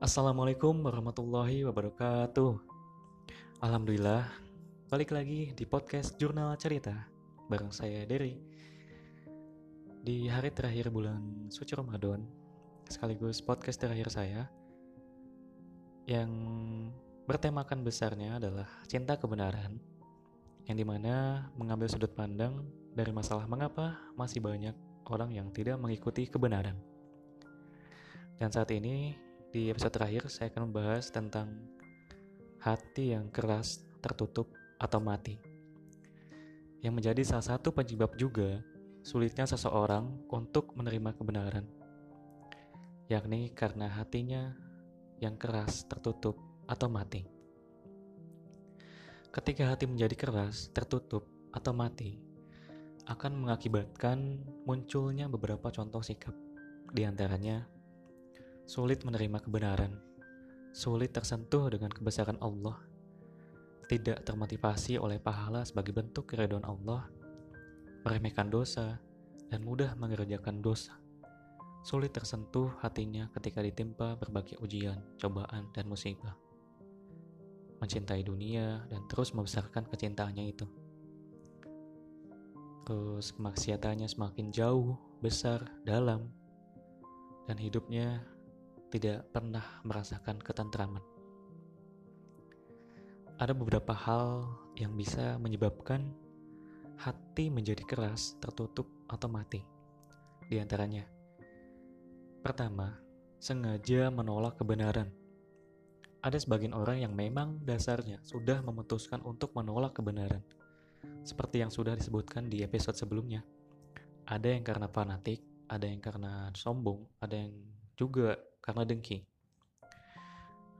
Assalamualaikum warahmatullahi wabarakatuh. Alhamdulillah, balik lagi di podcast Jurnal Cerita bareng saya Derry. Di hari terakhir bulan suci Ramadan, sekaligus podcast terakhir saya yang bertemakan besarnya adalah cinta kebenaran yang di mana mengambil sudut pandang dari masalah mengapa masih banyak orang yang tidak mengikuti kebenaran. Dan saat ini di episode terakhir, saya akan membahas tentang hati yang keras, tertutup, atau mati. Yang menjadi salah satu penyebab juga sulitnya seseorang untuk menerima kebenaran, yakni karena hatinya yang keras, tertutup, atau mati. Ketika hati menjadi keras, tertutup, atau mati, akan mengakibatkan munculnya beberapa contoh sikap, di antaranya sulit menerima kebenaran, sulit tersentuh dengan kebesaran Allah, tidak termotivasi oleh pahala sebagai bentuk keridhaan Allah, meremehkan dosa, dan mudah mengerjakan dosa. Sulit tersentuh hatinya ketika ditimpa berbagai ujian, cobaan, dan musibah. Mencintai dunia dan terus membesarkan kecintaannya itu. Terus kemaksiatannya semakin jauh, besar, dalam, dan hidupnya tidak pernah merasakan ketentraman. Ada beberapa hal yang bisa menyebabkan hati menjadi keras, tertutup, atau mati. Di antaranya, pertama, sengaja menolak kebenaran. Ada sebagian orang yang memang dasarnya sudah memutuskan untuk menolak kebenaran, seperti yang sudah disebutkan di episode sebelumnya. Ada yang karena fanatik, ada yang karena sombong, ada yang juga karena dengki.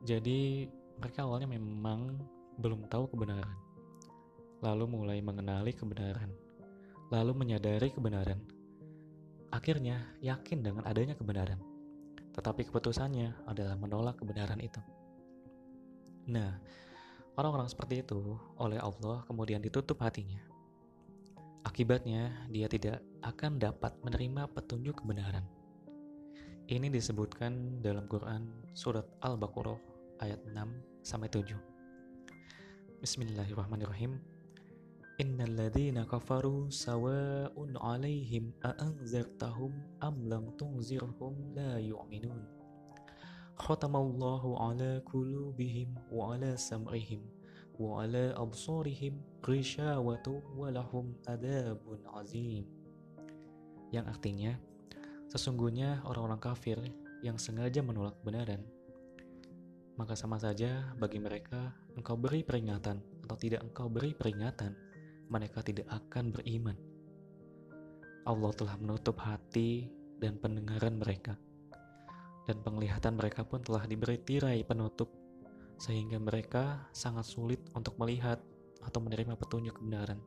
Jadi mereka awalnya memang belum tahu kebenaran, lalu mulai mengenali kebenaran, lalu menyadari kebenaran. Akhirnya yakin dengan adanya kebenaran, tetapi keputusannya adalah menolak kebenaran itu. Nah, orang-orang seperti itu oleh Allah kemudian ditutup hatinya. Akibatnya, dia tidak akan dapat menerima petunjuk kebenaran ini disebutkan dalam Quran surat Al-Baqarah ayat 6 sampai 7. Bismillahirrahmanirrahim. Innal ladzina kafaru sawa'un 'alaihim a'anzartahum am lam tunzirhum la yu'minun. Khatamallahu 'ala qulubihim wa 'ala sam'ihim wa 'ala absarihim ghishawatu wa lahum adabun 'azim. Yang artinya, Sesungguhnya orang-orang kafir yang sengaja menolak kebenaran, maka sama saja bagi mereka engkau beri peringatan atau tidak engkau beri peringatan, mereka tidak akan beriman. Allah telah menutup hati dan pendengaran mereka, dan penglihatan mereka pun telah diberi tirai penutup, sehingga mereka sangat sulit untuk melihat atau menerima petunjuk kebenaran,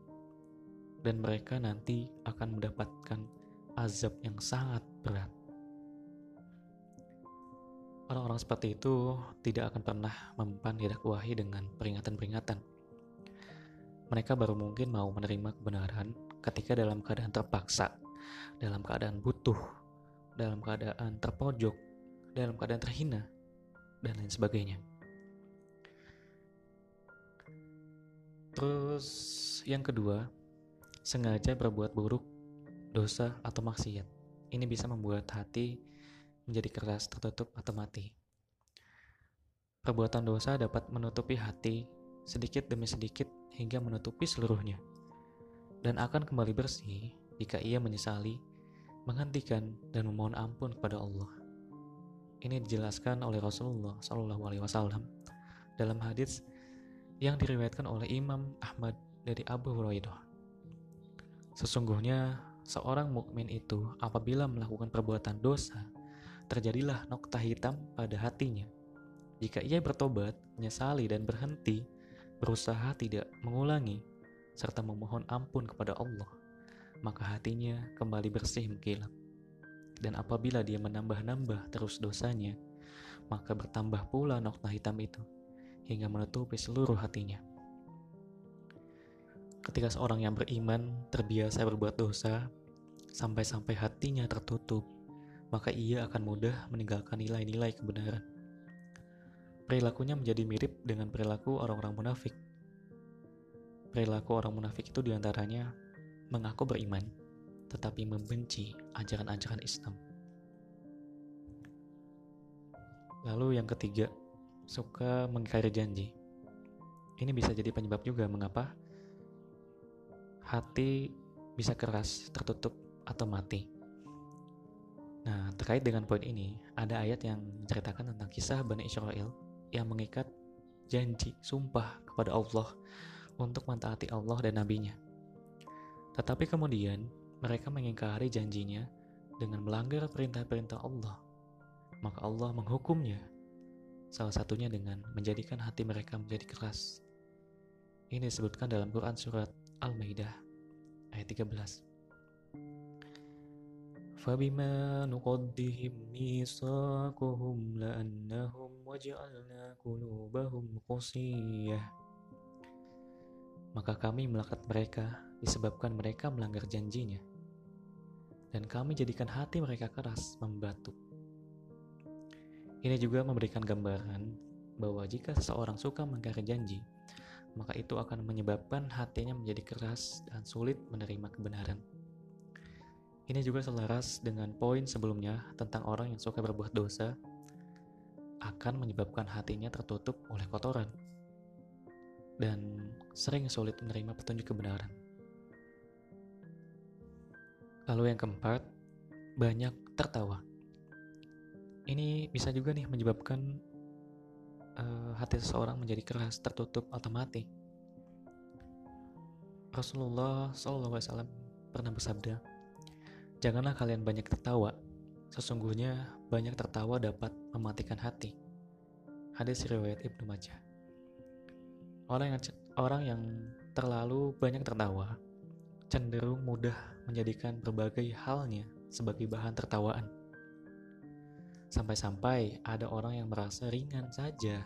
dan mereka nanti akan mendapatkan azab yang sangat berat. Orang-orang seperti itu tidak akan pernah mempan didakwahi dengan peringatan-peringatan. Mereka baru mungkin mau menerima kebenaran ketika dalam keadaan terpaksa, dalam keadaan butuh, dalam keadaan terpojok, dalam keadaan terhina, dan lain sebagainya. Terus yang kedua, sengaja berbuat buruk dosa, atau maksiat. Ini bisa membuat hati menjadi keras, tertutup, atau mati. Perbuatan dosa dapat menutupi hati sedikit demi sedikit hingga menutupi seluruhnya, dan akan kembali bersih jika ia menyesali, menghentikan, dan memohon ampun kepada Allah. Ini dijelaskan oleh Rasulullah Wasallam dalam hadis yang diriwayatkan oleh Imam Ahmad dari Abu Hurairah. Sesungguhnya seorang mukmin itu apabila melakukan perbuatan dosa, terjadilah nokta hitam pada hatinya. Jika ia bertobat, menyesali dan berhenti, berusaha tidak mengulangi, serta memohon ampun kepada Allah, maka hatinya kembali bersih mengkilat. Dan apabila dia menambah-nambah terus dosanya, maka bertambah pula nokta hitam itu, hingga menutupi seluruh hatinya. Ketika seorang yang beriman terbiasa berbuat dosa, sampai-sampai hatinya tertutup, maka ia akan mudah meninggalkan nilai-nilai kebenaran. perilakunya menjadi mirip dengan perilaku orang-orang munafik. Perilaku orang munafik itu di antaranya mengaku beriman, tetapi membenci ajaran-ajaran Islam. Lalu yang ketiga, suka mengingkari janji. Ini bisa jadi penyebab juga mengapa hati bisa keras, tertutup, atau mati. Nah, terkait dengan poin ini, ada ayat yang menceritakan tentang kisah Bani Israel yang mengikat janji, sumpah kepada Allah untuk mentaati Allah dan nabinya. Tetapi kemudian mereka mengingkari janjinya dengan melanggar perintah-perintah Allah. Maka Allah menghukumnya. Salah satunya dengan menjadikan hati mereka menjadi keras. Ini disebutkan dalam Quran surat Al-Maidah ayat 13. فبما نقضهم ميثاقهم لأنهم وجعلنا قلوبهم قصية maka kami melakat mereka disebabkan mereka melanggar janjinya. Dan kami jadikan hati mereka keras, membatu. Ini juga memberikan gambaran bahwa jika seseorang suka mengingkari janji, maka itu akan menyebabkan hatinya menjadi keras dan sulit menerima kebenaran. Ini juga selaras dengan poin sebelumnya tentang orang yang suka berbuat dosa akan menyebabkan hatinya tertutup oleh kotoran dan sering sulit menerima petunjuk kebenaran. Lalu yang keempat, banyak tertawa. Ini bisa juga nih menyebabkan uh, hati seseorang menjadi keras, tertutup, atau mati. Rasulullah SAW pernah bersabda, Janganlah kalian banyak tertawa, sesungguhnya banyak tertawa dapat mematikan hati. Hadis riwayat Ibnu Majah. Orang yang orang yang terlalu banyak tertawa cenderung mudah menjadikan berbagai halnya sebagai bahan tertawaan. Sampai-sampai ada orang yang merasa ringan saja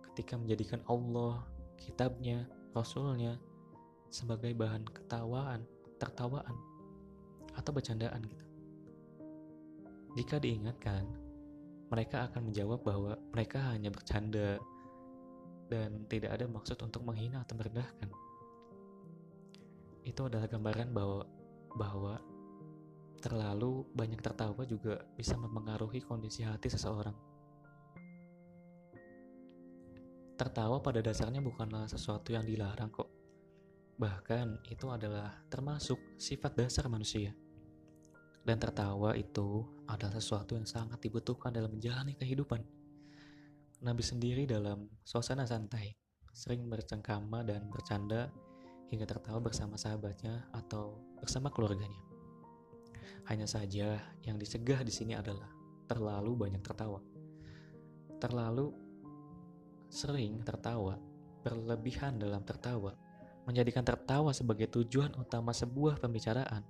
ketika menjadikan Allah, kitabnya, rasulnya sebagai bahan ketawaan, tertawaan, atau bercandaan gitu. Jika diingatkan, mereka akan menjawab bahwa mereka hanya bercanda, dan tidak ada maksud untuk menghina atau merendahkan. Itu adalah gambaran bahwa bahwa terlalu banyak tertawa juga bisa mempengaruhi kondisi hati seseorang. Tertawa pada dasarnya bukanlah sesuatu yang dilarang kok. Bahkan itu adalah termasuk sifat dasar manusia. Dan tertawa itu adalah sesuatu yang sangat dibutuhkan dalam menjalani kehidupan. Nabi sendiri dalam suasana santai, sering bercengkama dan bercanda hingga tertawa bersama sahabatnya atau bersama keluarganya. Hanya saja yang dicegah di sini adalah terlalu banyak tertawa. Terlalu sering tertawa, berlebihan dalam tertawa, menjadikan tertawa sebagai tujuan utama sebuah pembicaraan,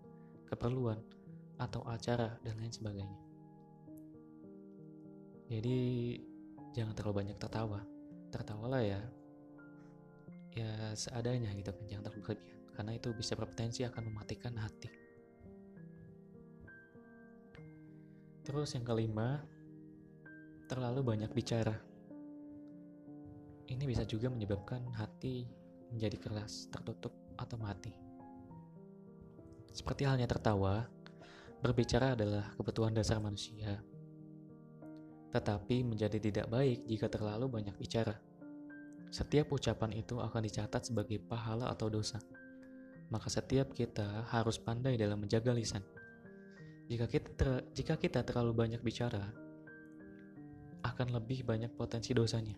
keperluan, atau acara, dan lain sebagainya. Jadi, jangan terlalu banyak tertawa tertawalah ya ya seadanya gitu kan jangan terlalu berlebihan karena itu bisa berpotensi akan mematikan hati terus yang kelima terlalu banyak bicara ini bisa juga menyebabkan hati menjadi keras tertutup atau mati seperti halnya tertawa berbicara adalah kebutuhan dasar manusia tetapi menjadi tidak baik jika terlalu banyak bicara. Setiap ucapan itu akan dicatat sebagai pahala atau dosa. Maka setiap kita harus pandai dalam menjaga lisan. Jika kita ter, jika kita terlalu banyak bicara, akan lebih banyak potensi dosanya.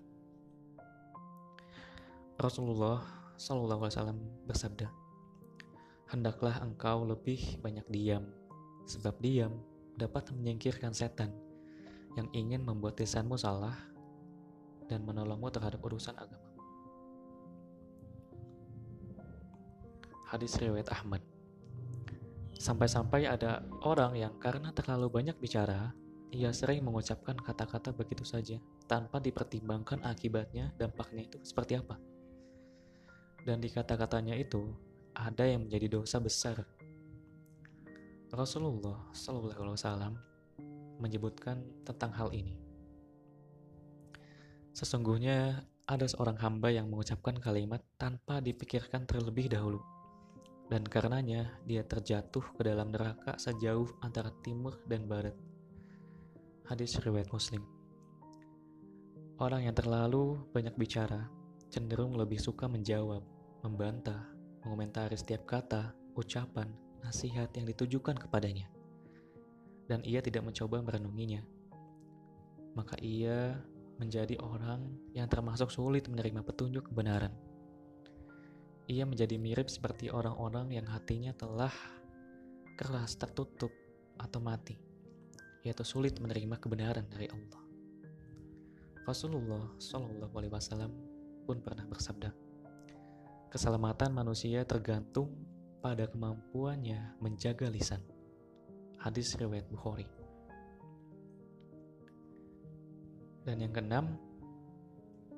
Rasulullah Shallallahu Alaihi Wasallam bersabda, hendaklah engkau lebih banyak diam, sebab diam dapat menyingkirkan setan yang ingin membuat lisanmu salah dan menolongmu terhadap urusan agama. Hadis riwayat Ahmad. Sampai-sampai ada orang yang karena terlalu banyak bicara, ia sering mengucapkan kata-kata begitu saja tanpa dipertimbangkan akibatnya dampaknya itu seperti apa. Dan di kata-katanya itu ada yang menjadi dosa besar. Rasulullah Shallallahu Alaihi Wasallam menyebutkan tentang hal ini. Sesungguhnya ada seorang hamba yang mengucapkan kalimat tanpa dipikirkan terlebih dahulu. Dan karenanya dia terjatuh ke dalam neraka sejauh antara timur dan barat. Hadis riwayat Muslim. Orang yang terlalu banyak bicara cenderung lebih suka menjawab, membantah, mengomentari setiap kata, ucapan, nasihat yang ditujukan kepadanya. Dan ia tidak mencoba merenunginya. Maka ia menjadi orang yang termasuk sulit menerima petunjuk kebenaran. Ia menjadi mirip seperti orang-orang yang hatinya telah keras, tertutup, atau mati, yaitu sulit menerima kebenaran dari Allah. Rasulullah Shallallahu Alaihi Wasallam pun pernah bersabda, keselamatan manusia tergantung pada kemampuannya menjaga lisan. Hadis riwayat Bukhari. Dan yang keenam,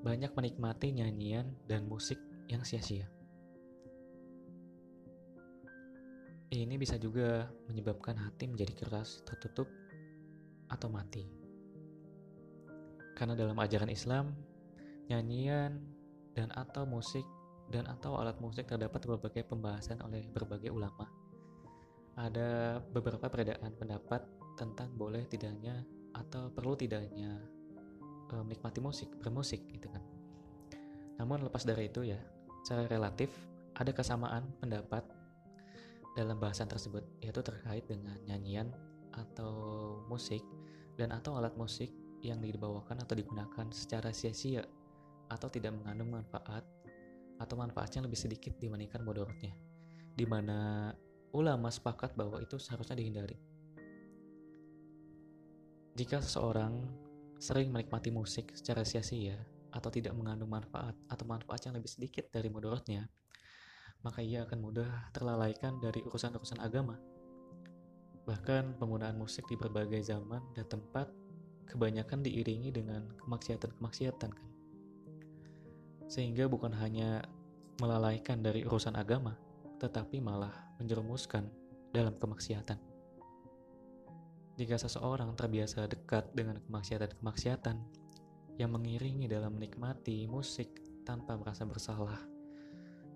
banyak menikmati nyanyian dan musik yang sia-sia. Ini bisa juga menyebabkan hati menjadi keras, tertutup, atau mati. Karena dalam ajaran Islam, nyanyian dan atau musik dan atau alat musik terdapat berbagai pembahasan oleh berbagai ulama. Ada beberapa perbedaan pendapat tentang boleh tidaknya atau perlu tidaknya e, menikmati musik, bermusik gitu kan. Namun lepas dari itu ya, secara relatif ada kesamaan pendapat dalam bahasan tersebut yaitu terkait dengan nyanyian atau musik dan atau alat musik yang dibawakan atau digunakan secara sia-sia atau tidak mengandung manfaat atau manfaatnya lebih sedikit dibandingkan mudaratnya di mana ulama sepakat bahwa itu seharusnya dihindari. Jika seseorang sering menikmati musik secara sia-sia atau tidak mengandung manfaat atau manfaat yang lebih sedikit dari mudaratnya, maka ia akan mudah terlalaikan dari urusan-urusan agama. Bahkan penggunaan musik di berbagai zaman dan tempat kebanyakan diiringi dengan kemaksiatan-kemaksiatan kan. Sehingga bukan hanya melalaikan dari urusan agama, tetapi malah menjerumuskan dalam kemaksiatan. Jika seseorang terbiasa dekat dengan kemaksiatan-kemaksiatan yang mengiringi dalam menikmati musik tanpa merasa bersalah,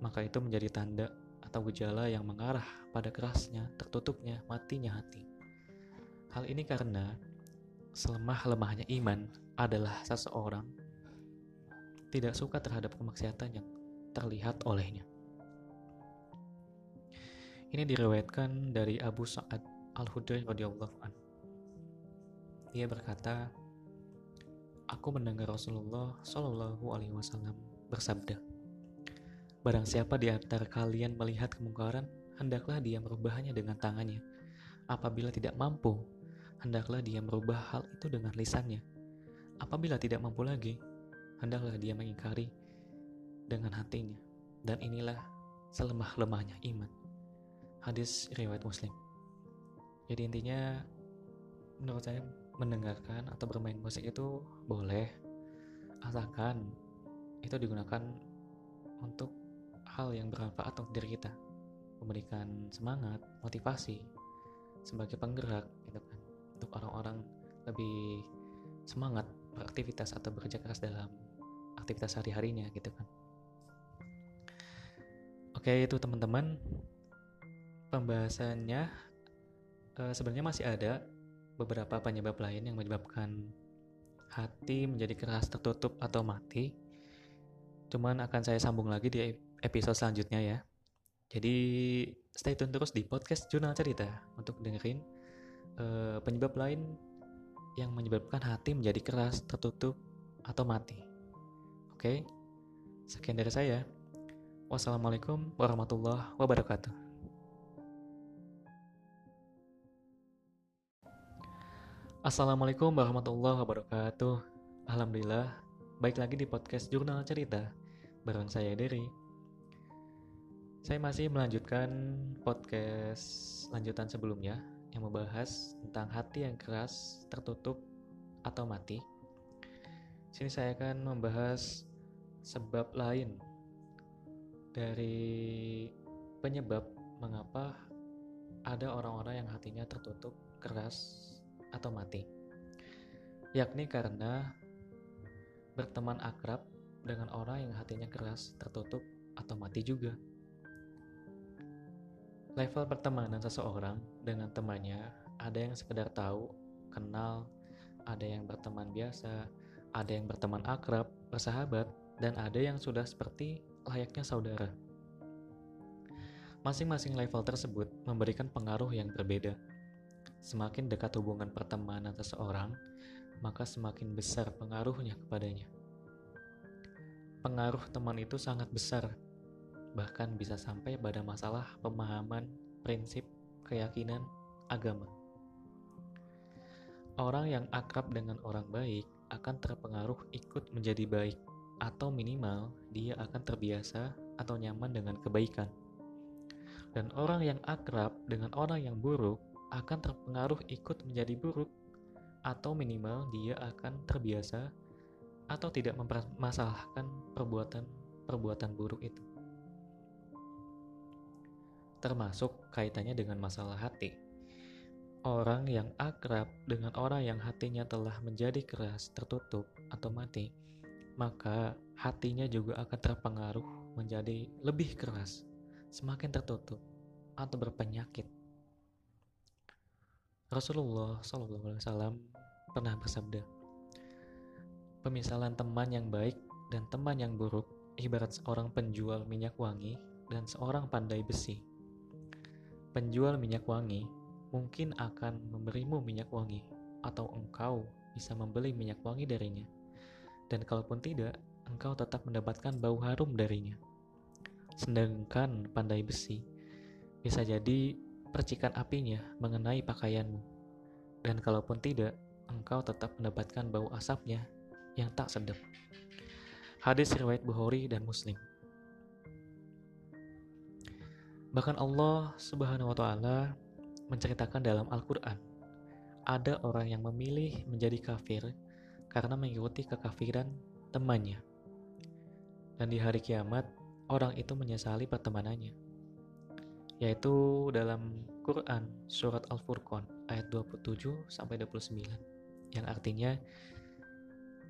maka itu menjadi tanda atau gejala yang mengarah pada kerasnya, tertutupnya, matinya hati. Hal ini karena selemah-lemahnya iman adalah seseorang tidak suka terhadap kemaksiatan yang terlihat olehnya. Ini diriwayatkan dari Abu Sa'ad Al-Hudri radhiyallahu anhu. Ia berkata, Aku mendengar Rasulullah Shallallahu Alaihi Wasallam bersabda, Barang siapa di antara kalian melihat kemungkaran, hendaklah dia merubahnya dengan tangannya. Apabila tidak mampu, hendaklah dia merubah hal itu dengan lisannya. Apabila tidak mampu lagi, hendaklah dia mengingkari dengan hatinya. Dan inilah selemah-lemahnya iman. Hadis riwayat Muslim. Jadi intinya menurut saya mendengarkan atau bermain musik itu boleh asalkan itu digunakan untuk hal yang bermanfaat untuk diri kita. Memberikan semangat motivasi sebagai penggerak gitu kan. Untuk orang-orang lebih semangat beraktivitas atau bekerja keras dalam aktivitas sehari-harinya gitu kan. Oke itu teman-teman. Pembahasannya e, sebenarnya masih ada beberapa penyebab lain yang menyebabkan hati menjadi keras tertutup atau mati. Cuman akan saya sambung lagi di episode selanjutnya ya. Jadi stay tune terus di podcast Jurnal Cerita untuk dengerin uh, penyebab lain yang menyebabkan hati menjadi keras, tertutup, atau mati. Oke, sekian dari saya. Wassalamualaikum warahmatullahi wabarakatuh. Assalamualaikum warahmatullahi wabarakatuh. Alhamdulillah, baik lagi di podcast Jurnal Cerita bareng saya Derry. Saya masih melanjutkan podcast lanjutan sebelumnya yang membahas tentang hati yang keras, tertutup, atau mati. Sini saya akan membahas sebab lain dari penyebab mengapa ada orang-orang yang hatinya tertutup, keras, atau mati, yakni karena berteman akrab dengan orang yang hatinya keras, tertutup, atau mati juga. Level pertemanan seseorang dengan temannya ada yang sekedar tahu, kenal, ada yang berteman biasa, ada yang berteman akrab, bersahabat, dan ada yang sudah seperti layaknya saudara. Masing-masing level tersebut memberikan pengaruh yang berbeda. Semakin dekat hubungan pertemanan seseorang, maka semakin besar pengaruhnya kepadanya. Pengaruh teman itu sangat besar, bahkan bisa sampai pada masalah pemahaman, prinsip, keyakinan, agama. Orang yang akrab dengan orang baik akan terpengaruh ikut menjadi baik, atau minimal dia akan terbiasa atau nyaman dengan kebaikan. Dan orang yang akrab dengan orang yang buruk akan terpengaruh ikut menjadi buruk atau minimal dia akan terbiasa atau tidak mempermasalahkan perbuatan-perbuatan buruk itu. Termasuk kaitannya dengan masalah hati. Orang yang akrab dengan orang yang hatinya telah menjadi keras, tertutup, atau mati, maka hatinya juga akan terpengaruh menjadi lebih keras, semakin tertutup, atau berpenyakit Rasulullah SAW pernah bersabda, Pemisalan teman yang baik dan teman yang buruk ibarat seorang penjual minyak wangi dan seorang pandai besi. Penjual minyak wangi mungkin akan memberimu minyak wangi atau engkau bisa membeli minyak wangi darinya. Dan kalaupun tidak, engkau tetap mendapatkan bau harum darinya. Sedangkan pandai besi bisa jadi percikan apinya mengenai pakaianmu. Dan kalaupun tidak, engkau tetap mendapatkan bau asapnya yang tak sedap. Hadis riwayat Bukhari dan Muslim. Bahkan Allah Subhanahu wa taala menceritakan dalam Al-Qur'an ada orang yang memilih menjadi kafir karena mengikuti kekafiran temannya. Dan di hari kiamat, orang itu menyesali pertemanannya yaitu dalam Quran surat Al-Furqan ayat 27 sampai 29 yang artinya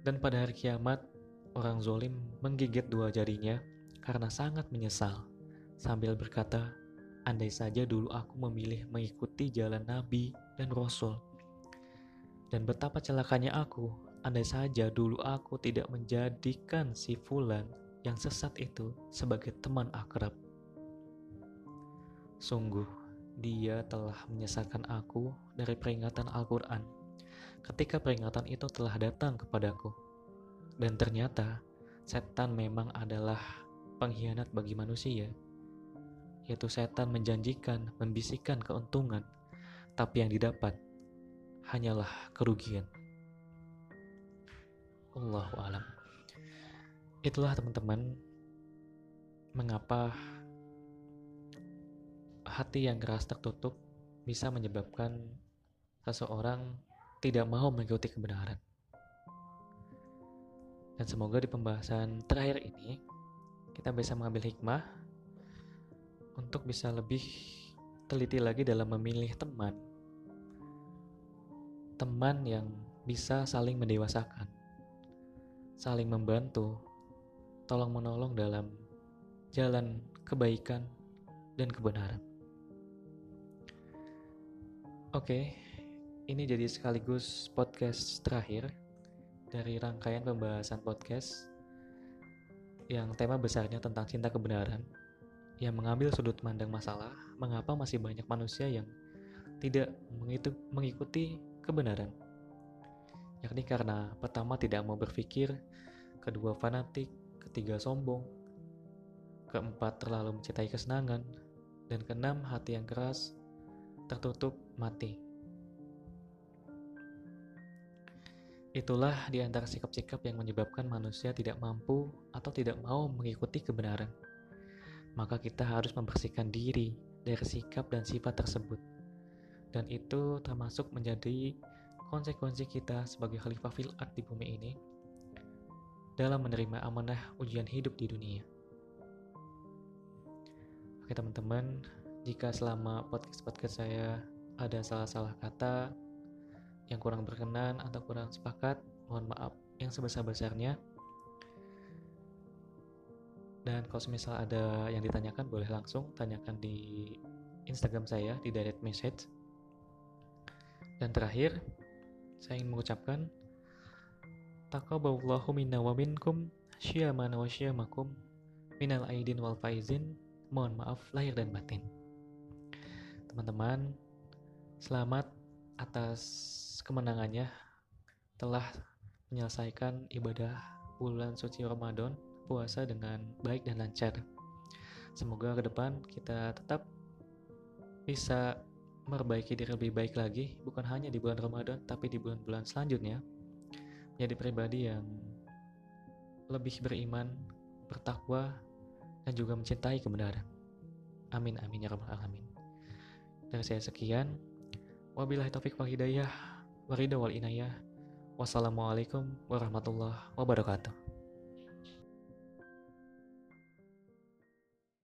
dan pada hari kiamat orang zolim menggigit dua jarinya karena sangat menyesal sambil berkata andai saja dulu aku memilih mengikuti jalan nabi dan rasul. Dan betapa celakanya aku andai saja dulu aku tidak menjadikan si fulan yang sesat itu sebagai teman akrab. Sungguh, dia telah menyesatkan aku dari peringatan Al-Quran ketika peringatan itu telah datang kepadaku. Dan ternyata, setan memang adalah pengkhianat bagi manusia, yaitu setan menjanjikan, membisikkan keuntungan, tapi yang didapat hanyalah kerugian. Allahu alam. Itulah teman-teman mengapa hati yang keras tertutup bisa menyebabkan seseorang tidak mau mengikuti kebenaran. Dan semoga di pembahasan terakhir ini kita bisa mengambil hikmah untuk bisa lebih teliti lagi dalam memilih teman. Teman yang bisa saling mendewasakan, saling membantu, tolong menolong dalam jalan kebaikan dan kebenaran. Oke, ini jadi sekaligus podcast terakhir dari rangkaian pembahasan podcast yang tema besarnya tentang cinta kebenaran yang mengambil sudut pandang masalah mengapa masih banyak manusia yang tidak mengikuti kebenaran yakni karena pertama tidak mau berpikir kedua fanatik ketiga sombong keempat terlalu mencintai kesenangan dan keenam hati yang keras tertutup mati. Itulah di antara sikap-sikap yang menyebabkan manusia tidak mampu atau tidak mau mengikuti kebenaran. Maka kita harus membersihkan diri dari sikap dan sifat tersebut. Dan itu termasuk menjadi konsekuensi kita sebagai khalifah fil di bumi ini dalam menerima amanah ujian hidup di dunia. Oke teman-teman, jika selama podcast-podcast saya ada salah-salah kata yang kurang berkenan atau kurang sepakat, mohon maaf yang sebesar-besarnya. Dan kalau misal ada yang ditanyakan boleh langsung tanyakan di Instagram saya di direct message. Dan terakhir, saya ingin mengucapkan taqabbalallahu minna wa minkum syiyamana wa syiyamakum minal aidin wal faizin. Mohon maaf lahir dan batin. Teman-teman, selamat atas kemenangannya telah menyelesaikan ibadah bulan suci Ramadan puasa dengan baik dan lancar. Semoga ke depan kita tetap bisa memperbaiki diri lebih baik lagi, bukan hanya di bulan Ramadan, tapi di bulan-bulan selanjutnya. Menjadi pribadi yang lebih beriman, bertakwa, dan juga mencintai kebenaran. Amin amin ya rabbal alamin. Dari saya sekian. Wabillahi taufik wal hidayah. Warida wal inayah. Wassalamualaikum warahmatullahi wabarakatuh.